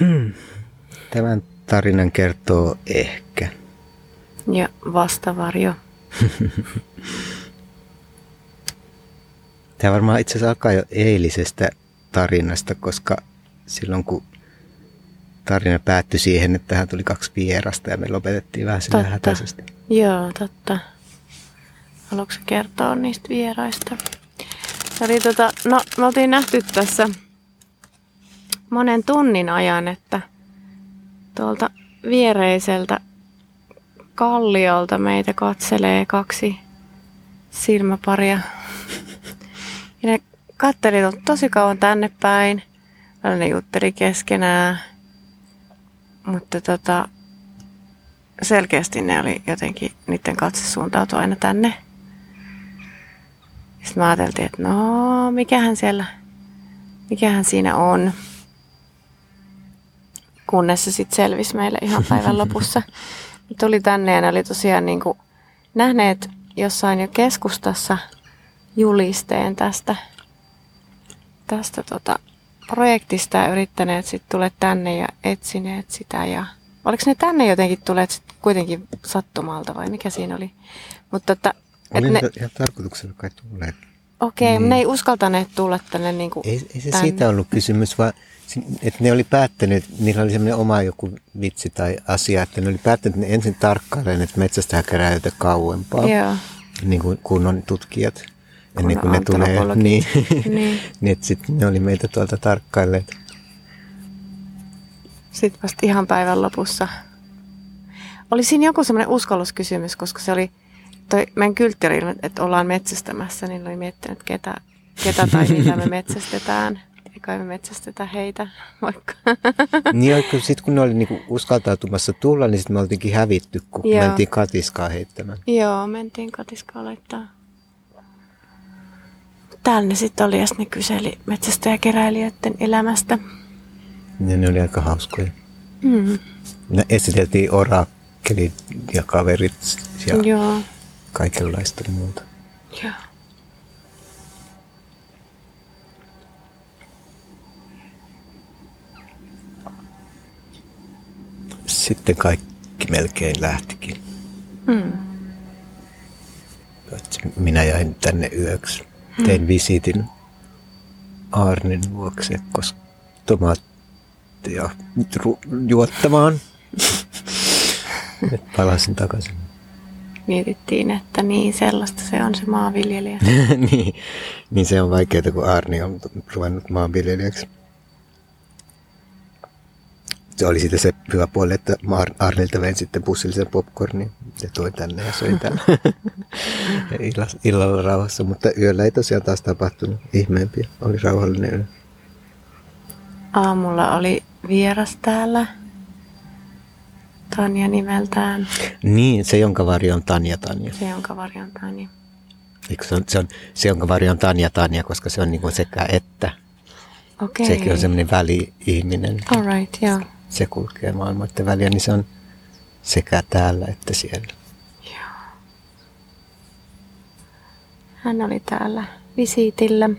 Hmm. Tämän tarinan kertoo ehkä. Ja vastavarjo. Tämä varmaan itse asiassa alkaa jo eilisestä tarinasta, koska silloin kun tarina päättyi siihen, että tähän tuli kaksi vierasta ja me lopetettiin vähän sillä hätäisesti. Joo, totta. Haluatko kertoa niistä vieraista? Eli tota, no, me oltiin nähty tässä monen tunnin ajan, että tuolta viereiseltä kalliolta meitä katselee kaksi silmäparia. Ja ne katteli tosi kauan tänne päin. Ne jutteli keskenään. Mutta tota, selkeästi ne oli jotenkin, niiden katse suuntautui aina tänne. Sitten mä ajateltiin, että no, mikähän siellä, mikähän siinä on. Kunnes se sitten selvisi meille ihan päivän lopussa. Tuli tänne ja ne oli tosiaan niin kuin nähneet jossain jo keskustassa julisteen tästä, tästä tota projektista ja yrittäneet sitten tulla tänne ja etsineet sitä. Ja oliko ne tänne jotenkin tulleet sit kuitenkin sattumalta vai mikä siinä oli? Mutta että, oli ne, ihan tarkoituksella kai tulleet. Okei, okay, niin. ne ei uskaltaneet tulla tänne niin kuin Ei, ei se tänne. siitä ollut kysymys, vaan että ne oli päättänyt, niillä oli semmoinen oma joku vitsi tai asia, että ne oli päättänyt, että ne ensin tarkkailemaan, että metsästä kerää kauempaa, Joo. niin kuin kunnon tutkijat ennen kuin ne tulee. Niin, niin. niin että sitten ne oli meitä tuolta tarkkailleet. Sitten vasta ihan päivän lopussa. Oli siinä joku semmoinen uskalluskysymys, koska se oli toi meidän kyltti että ollaan metsästämässä, niin oli miettinyt, ketä, ketä tai mitä me metsästetään. Eikä me metsästetä heitä, vaikka. Niin, sitten kun ne oli niinku uskaltautumassa tulla, niin sitten me oltiinkin hävitty, kun Joo. mentiin katiskaa heittämään. Joo, mentiin katiskaa laittaa täällä ne sitten oli ja ne kyseli metsästäjäkeräilijöiden elämästä. Ja ne oli aika hauskoja. Mm. Ne esiteltiin orakkelit ja kaverit ja Joo. kaikenlaista muuta. Joo. Sitten kaikki melkein lähtikin. Mm. Minä jäin tänne yöksi tein visitin Arnin vuoksi, koska tomaattia juottamaan. Nyt palasin takaisin. Mietittiin, että niin sellaista se on se maanviljelijä. niin, niin se on vaikeaa, kun Arni on ruvennut maanviljelijäksi se oli sitten se hyvä puoli, että Arnilta vein sitten pussillisen popcornin ja toin tänne ja söin täällä illalla rauhassa. Mutta yöllä ei tosiaan taas tapahtunut ihmeempiä. Oli rauhallinen yö. Aamulla oli vieras täällä. Tanja nimeltään. Niin, se jonka varjo on Tanja Tanja. Se jonka varjo on Tanja. Eikö se, on, se, on, se jonka varjo on Tanja Tanja, koska se on niin kuin sekä että. Okay. Sekin on semmoinen väli-ihminen. All right, joo se kulkee maailmoiden väliä, niin se on sekä täällä että siellä. Joo. Hän oli täällä visiitillä.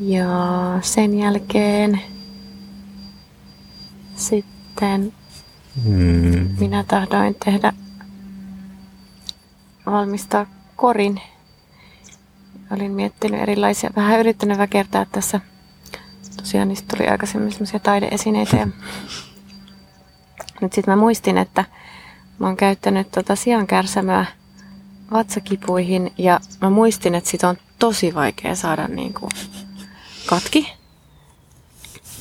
Ja sen jälkeen sitten hmm. minä tahdoin tehdä valmistaa korin. Olin miettinyt erilaisia, vähän yrittänyt väkertää tässä tosiaan niistä tuli aikaisemmin semmoisia taideesineitä. Ja nyt sitten mä muistin, että mä oon käyttänyt tota siankärsämöä vatsakipuihin ja mä muistin, että sitä on tosi vaikea saada niin kuin katki.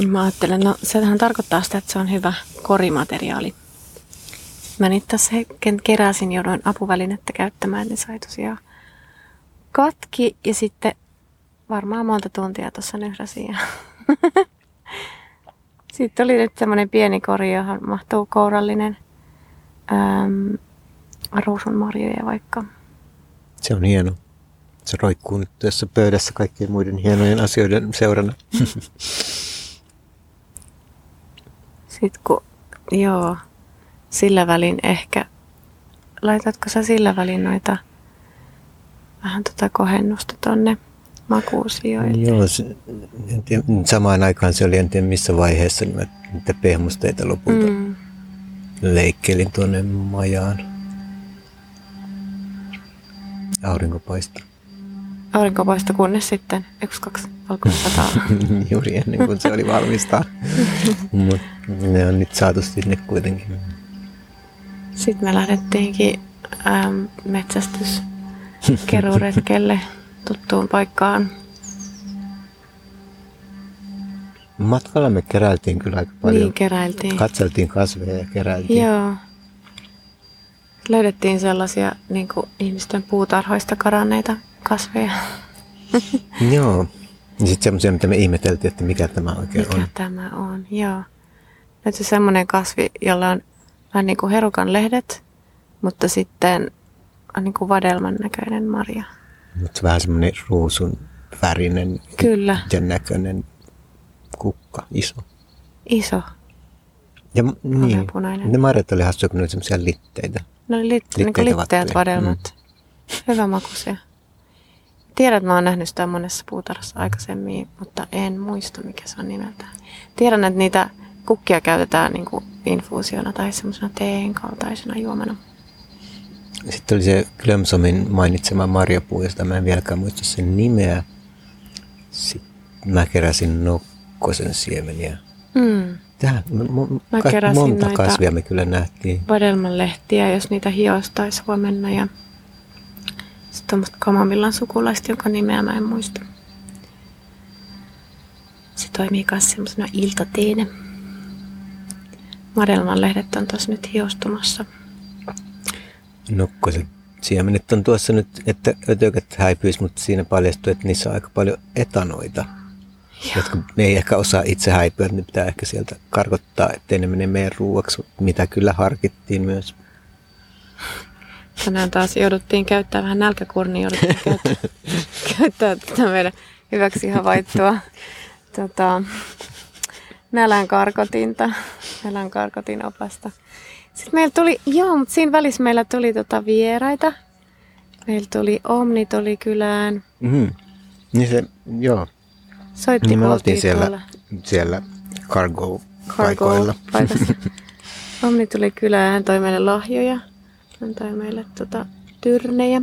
Mä ajattelen, no sehän tarkoittaa sitä, että se on hyvä korimateriaali. Mä niitä tässä hetken keräsin, jouduin apuvälinettä käyttämään, niin sai tosiaan katki ja sitten varmaan monta tuntia tuossa nyhräsin ja Sitten oli nyt semmoinen pieni kori, johon mahtuu kourallinen äm, ruusunmarjoja vaikka. Se on hieno. Se roikkuu nyt tässä pöydässä kaikkien muiden hienojen asioiden seurana. Sitten kun, joo, sillä välin ehkä, laitatko sä sillä välin noita vähän tota kohennusta tonne makuusioita. Joo, se, tiedä, samaan aikaan se oli, en tiedä missä vaiheessa, niin mä niitä pehmusteita lopulta mm. leikkelin tuonne majaan. Aurinko paistaa. Aurinko paistoi kunnes sitten yksi, kaksi alkoi sataa. Juuri ennen kuin se oli valmista. Mutta ne on nyt saatu sinne kuitenkin. Sitten me lähdettiinkin ähm, metsästyskeruretkelle tuttuun paikkaan. Matkalla me keräiltiin kyllä aika paljon. Niin, keräiltiin. Katseltiin kasveja ja keräiltiin. Joo. Löydettiin sellaisia niin kuin ihmisten puutarhoista karanneita kasveja. Joo. Ja sitten semmoisia, mitä me ihmeteltiin, että mikä tämä oikein mikä on. Mikä tämä on, joo. Nyt se semmoinen kasvi, jolla on vähän niin kuin herukan lehdet, mutta sitten on niin kuin vadelman näköinen marja. Mutta vähän semmoinen ruusun värinen Kyllä. ja näköinen kukka, iso. Iso. Ja niin, ne marjat oli hassuja, kun ne oli semmoisia litteitä. Ne oli lit, niin kuin litteät vadelmat. Mm. Hyvä makuisia. Tiedän, että mä oon nähnyt sitä monessa puutarhassa aikaisemmin, mutta en muista, mikä se on nimeltään. Tiedän, että niitä kukkia käytetään niin kuin infuusiona tai semmoisena teen kaltaisena juomana. Sitten oli se Glömsomin mainitsema marjapuu, josta mä en vieläkään muista sen nimeä. Sitten mä keräsin nokkosen siemeniä. Mm. Tähän, mä keräsin monta kasvia me kyllä nähtiin. Vadelmanlehtiä, jos niitä hiostaisi huomenna. Ja sitten tuommoista kamamillan sukulaista, jonka nimeä mä en muista. Se toimii myös semmoisena iltateenä. Vadelmanlehdet on tuossa nyt hiostumassa. Nokkosen siemenet on tuossa nyt, että ötökät häipyisi, mutta siinä paljastui, että niissä on aika paljon etanoita. Joo. jotka me ei ehkä osaa itse häipyä, että ne pitää ehkä sieltä karkottaa, ettei ne mene meidän ruuaksi, mitä kyllä harkittiin myös. Tänään taas jouduttiin käyttää vähän nälkäkurni, jouduttiin käyttää, käyttää tätä meidän hyväksi havaittua tota, nälän karkotinta, nälän karkotin opasta. Sitten meillä tuli, joo, mutta siinä välissä meillä tuli tota vieraita. Meillä tuli Omni tuli kylään. Mm-hmm. Niin se, joo. Soitti niin me oltiin siellä, tuolla. siellä. Cargo Omni tuli kylään, hän toi meille lahjoja. Hän toi meille tota, tyrnejä.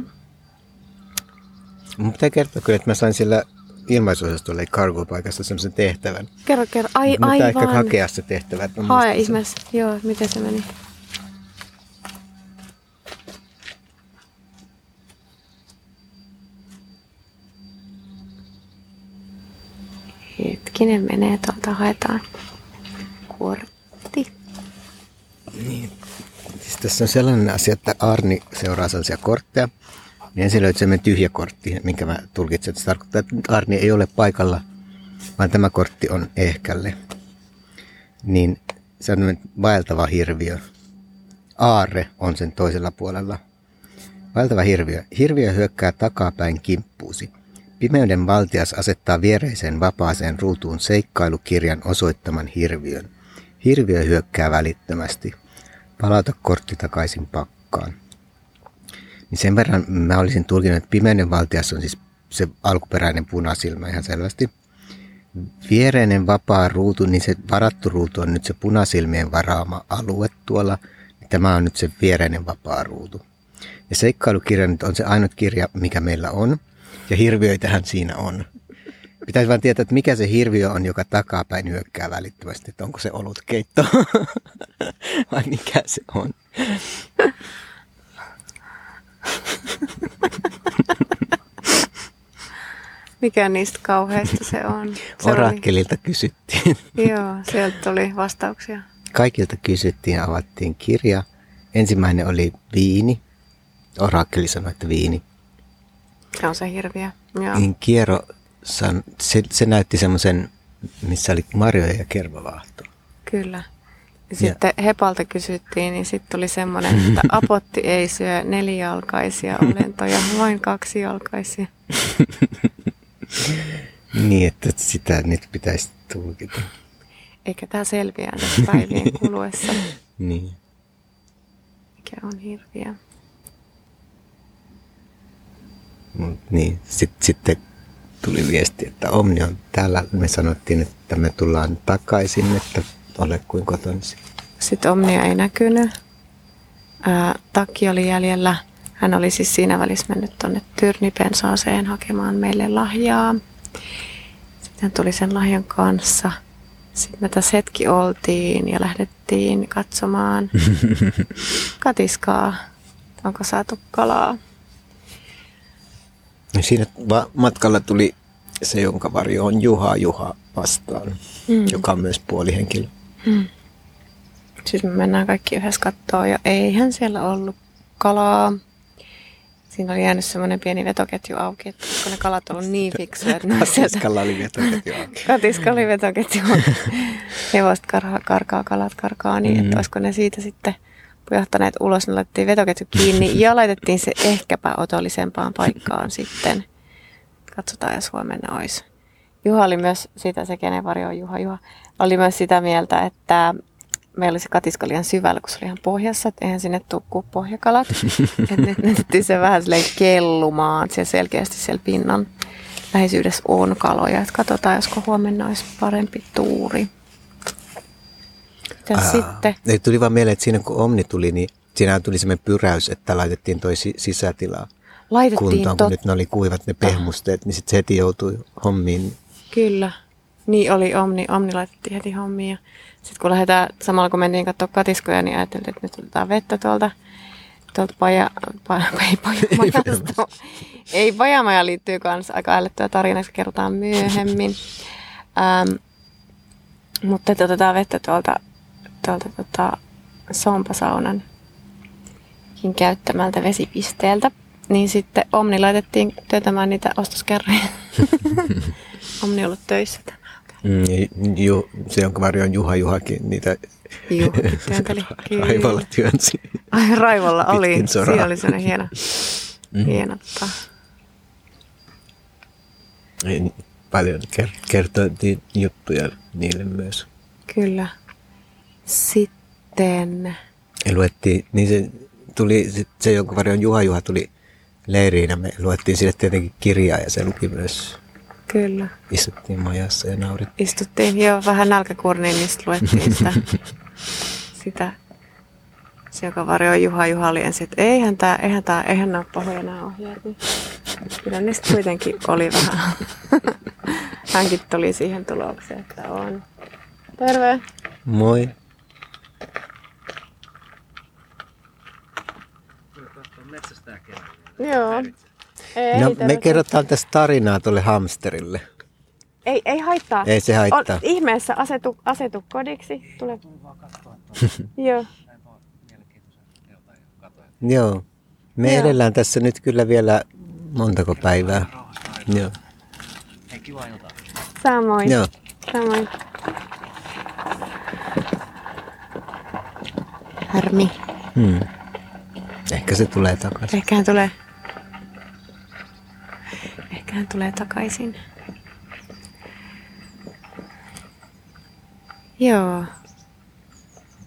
Mun pitää kertoa kyllä, että mä sain siellä ilmaisuosastolle cargo-paikassa semmoisen tehtävän. Kerro, kerro. Ai, Mutta aivan. ehkä hakea se tehtävä. Hae ihmeessä. Joo, miten se meni? Hetkinen menee tuolta, haetaan kortti. Niin. Siis tässä on sellainen asia, että Arni seuraa sellaisia kortteja. Niin ensin löytyy sellainen tyhjä kortti, minkä mä tulkitsen. Se tarkoittaa, että Arni ei ole paikalla, vaan tämä kortti on ehkälle. Niin se on vaeltava hirviö. Aarre on sen toisella puolella. Vaeltava hirviö. Hirviö hyökkää takapäin kimppuusi. Pimeyden valtias asettaa viereiseen vapaaseen ruutuun seikkailukirjan osoittaman hirviön. Hirviö hyökkää välittömästi. Palauta kortti takaisin pakkaan. Niin sen verran mä olisin tulkinut, että pimeyden valtias on siis se alkuperäinen punasilmä ihan selvästi. Viereinen vapaa ruutu, niin se varattu ruutu on nyt se punasilmien varaama alue tuolla. Tämä on nyt se viereinen vapaa ruutu. Ja seikkailukirja nyt on se ainut kirja, mikä meillä on. Ja hirviöitähän siinä on. Pitäisi vain tietää, että mikä se hirviö on, joka takapäin hyökkää välittömästi. Että onko se olutkeitto vai mikä se on. Mikä niistä kauheista se on? Se Orakkelilta oli... kysyttiin. Joo, sieltä tuli vastauksia. Kaikilta kysyttiin ja avattiin kirja. Ensimmäinen oli viini. Orakkeli sanoi, että viini. Se on se hirviö. Joo. Niin Kiero, san, se, se näytti semmoisen, missä oli marjoja ja kermavaahtoa. Kyllä. Ja sitten ja. Hepalta kysyttiin, niin sitten tuli semmoinen, että apotti ei syö nelijalkaisia olentoja, vain kaksijalkaisia. niin, että sitä nyt pitäisi tulkita. Eikä tämä selviää päivien kuluessa. niin. Mikä on hirviä. Mut niin, sitten sit tuli viesti, että Omni on täällä. Me sanottiin, että me tullaan takaisin, että ole kuin kotonsi. Sitten Omnia ei näkynyt. Ää, takki oli jäljellä. Hän oli siis siinä välissä mennyt tuonne Tyrnipensaaseen hakemaan meille lahjaa. Sitten tuli sen lahjan kanssa. Sitten me tässä hetki oltiin ja lähdettiin katsomaan katiskaa. Onko saatu kalaa? Siinä matkalla tuli se, jonka varjo on Juha Juha vastaan, mm. joka on myös puolihenkilö. Mm. Siis me mennään kaikki yhdessä kattoon ja eihän siellä ollut kalaa. Siinä oli jäänyt semmoinen pieni vetoketju auki, että kun ne kalat ollut niin fiksuja, että Katiskalla oli vetoketju auki. Katiska oli vetoketju auki. Hevosta karkaa, karkaa, kalat karkaa, niin mm-hmm. että olisiko ne siitä sitten pujahtaneet ulos, niin laitettiin vetoketju kiinni ja laitettiin se ehkäpä otollisempaan paikkaan sitten. Katsotaan, jos huomenna olisi. Juha oli myös sitä, se kenen varjo on Juha Juha, oli myös sitä mieltä, että meillä oli se katiska liian syvällä, kun se oli ihan pohjassa, että eihän sinne tukkuu pohjakalat. että nyt näytettiin se vähän silleen kellumaan, siellä selkeästi siellä pinnan läheisyydessä on kaloja. Että katsotaan, josko huomenna olisi parempi tuuri. Aa, sitten... Ei, tuli vaan mieleen, että siinä kun Omni tuli, niin siinä tuli semmoinen pyräys, että laitettiin toi sisätila laitettiin kuntoon, tot... kun nyt ne oli kuivat ne pehmusteet, niin sitten se heti joutui hommiin. Kyllä. Niin oli Omni. Omni laitettiin heti hommiin. Sitten kun lähdetään, samalla kun mentiin katsoa katiskoja, niin ajattelin, että nyt otetaan vettä tuolta, tuolta paja, paja, ei pajamajasta. ei pajamaja liittyy myös aika älyttyä tarina, se kerrotaan myöhemmin. Ähm, mutta että otetaan vettä tuolta, tuolta tota, Sompasaunan käyttämältä vesipisteeltä. Niin sitten Omni laitettiin työtämään niitä ostoskerroja. Omni ollut töissä tänään. Mm, ju, se, jonka varjo on Juha Juhakin, niitä Juh, työnteli. raivolla työnsi. Ai raivolla oli. Siinä oli sellainen hieno, mm. hieno tota. Paljon kertoi juttuja niille myös. Kyllä. Sitten... Ja luettiin, niin se tuli, se jonka varjo on Juha Juha tuli leiriin ja me luettiin sille tietenkin kirjaa ja se luki myös Kyllä. Istuttiin majassa ja naurittiin. Istuttiin jo vähän nälkäkurniin, niin sitten luettiin sitä, sitä se, joka varjoi Juha Juha oli ensin, että eihän tämä, eihän tämä, eihän nämä pahoja nämä ohjeet. Niin kyllä niistä kuitenkin oli vähän. Hänkin tuli siihen tulokseen, että on. Terve. Moi. Joo. Ei, no, me kerrotaan tästä tarinaa tuolle hamsterille. Ei, ei haittaa. Ei se haittaa. On, ihmeessä asetu, asetu kodiksi. Tule. Joo. Joo. Me Joo. edellään tässä nyt kyllä vielä montako päivää. Joo. Hei, kiva iltaa. Samoin. Joo. Samoin. Harmi. Hmm. Ehkä se tulee takaisin. Ehkä tulee. Ehkä hän tulee takaisin. Joo.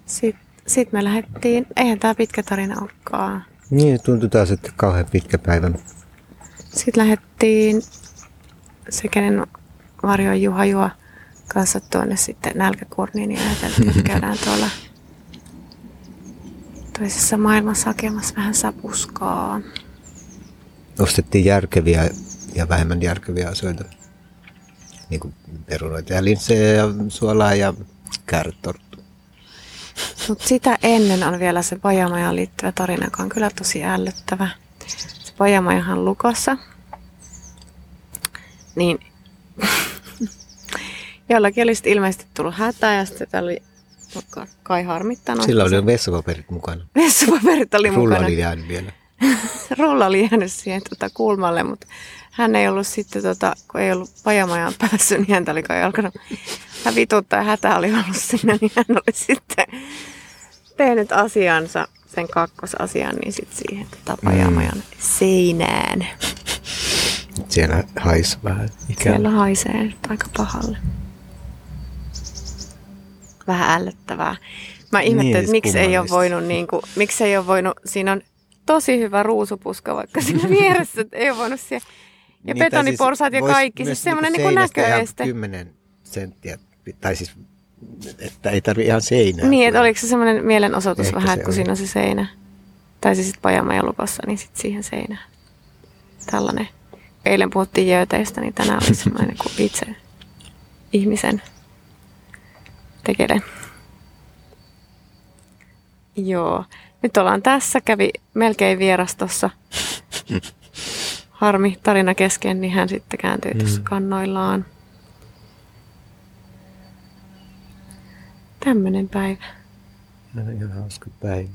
Sitten sit me lähdettiin, eihän tämä pitkä tarina olekaan. Niin, tuntui taas, että kauhean pitkä päivä. Sitten lähdettiin se, kenen varjo Juha Juha kanssa tuonne sitten nälkäkurniin ja ajateltiin, että käydään tuolla toisessa maailmassa hakemassa vähän sapuskaa. Ostettiin järkeviä ja vähemmän järkeviä asioita. Niin kuin perunoita ja linssejä ja suolaa ja kärtorttu. Mutta sitä ennen on vielä se Pajamajaan liittyvä tarina, joka on kyllä tosi ällöttävä. Se Pajamajahan lukossa. Niin jollakin olisi ilmeisesti tullut hätä ja sitten oli kai harmittanut. Sillä oli vessapaperit mukana. Vessapaperit oli Rulla mukana. Rulla oli jäänyt vielä. Rulla oli jäänyt siihen tuota kulmalle, mutta hän ei ollut sitten, tota, kun ei ollut pajamajaan päässyt, niin häntä oli kai alkanut hän vituttaa ja hätä oli ollut siinä, niin hän oli sitten tehnyt asiansa, sen kakkosasian, niin sitten siihen tota, pajamajan mm. seinään. Siellä haisi vähän ikään. Siellä haisee aika pahalle. Vähän ällöttävää. Mä ihmettelin, niin, että miksi ei ole voinut, niin kuin, miksi ei ole voinut, siinä on tosi hyvä ruusupuska vaikka siinä vieressä, että ei ole voinut siellä Ja niin, betoniporsaat siis ja kaikki. Siis semmoinen niin näköeste. 10 senttiä, tai siis että ei tarvi ihan seinää. Niin, että oliko se semmoinen mielenosoitus Ehkä vähän, kun siinä on se seinä. Tai siis sitten lukossa, niin sitten siihen seinään. Tällainen. Eilen puhuttiin jööteistä, niin tänään oli semmoinen kuin itse ihmisen tekele. Joo. Nyt ollaan tässä. Kävi melkein vierastossa. Harmi, tarina kesken, niin hän sitten tuossa mm. kannoillaan. Tämmöinen päivä. No, ihan hauska päivä.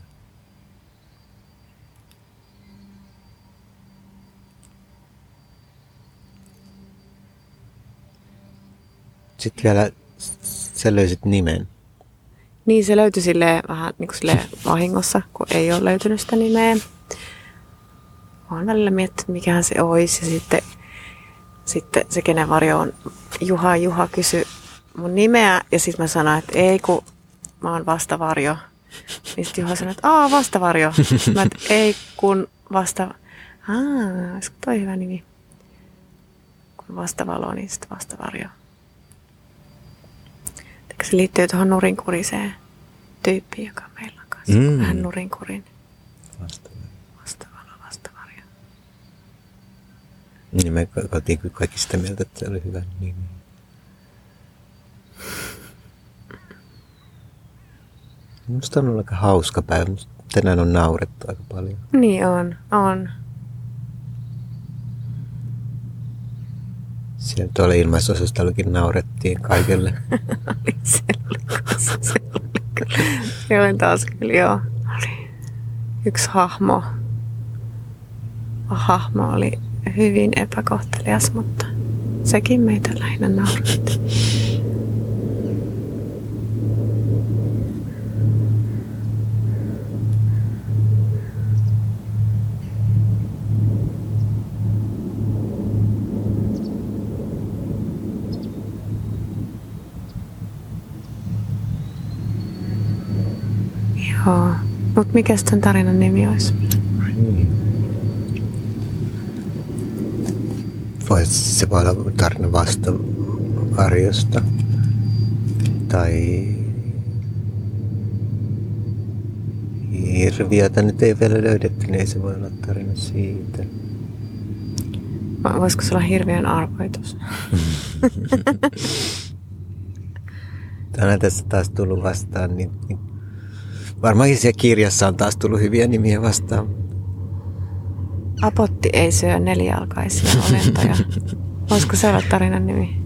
Sitten vielä sä löysit nimen. Niin, se löytyi sille vähän niin kuin vahingossa, kun ei ole löytynyt sitä nimeä. Olen välillä miettinyt, mikähän se olisi. Ja sitten, sitten se, kenen varjo on Juha, Juha kysyi mun nimeä. Ja sitten mä sanoin, että ei, kun mä oon vastavarjo. Niin sitten Juha sanoi, että aa, vastavarjo. Mä että ei, kun vasta... Aa, olisiko toi hyvä nimi? Kun vastavalo, niin sitten vastavarjo se liittyy tuohon nurinkuriseen tyyppiin, joka meillä on kanssa. Mm. Vähän nurinkurin. Vastavalo, vastavarjo. Niin me oltiin kaikki sitä mieltä, että se oli hyvä nimi. Minusta on ollut aika hauska päivä. Tänään on naurettu aika paljon. Niin on, on. Siellä tuolla ilmaisosastollakin naurettiin kaikille. se oli, se oli, oli taas kyllä joo. Yksi hahmo. Hahmo oli hyvin epäkohtelias, mutta sekin meitä lähinnä nauratti. Joo. Mutta mikä tämän tarinan nimi olisi? Niin. se voi olla tarina vasta varjosta. Tai hirviötä nyt ei vielä löydetty, niin ei se voi olla tarina siitä. Voisiko se olla hirviön arvoitus? Tänään tässä taas tullut vastaan niin, niin Varmaankin siellä kirjassa on taas tullut hyviä nimiä vastaan. Apotti ei syö nelijalkaisia olentoja. Voisiko se olla tarinan nimi?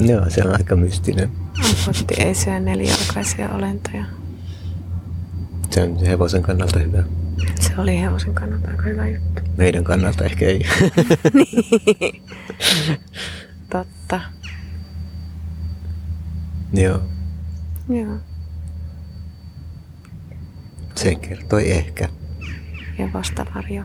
Joo, se on aika mystinen. Apotti ei syö nelijalkaisia olentoja. Se on hevosen kannalta hyvä. Se oli hevosen kannalta aika hyvä juttu. Meidän kannalta ehkä ei. niin. Totta. Joo. Joo. Sen kertoi ehkä. Ja vastavarjo.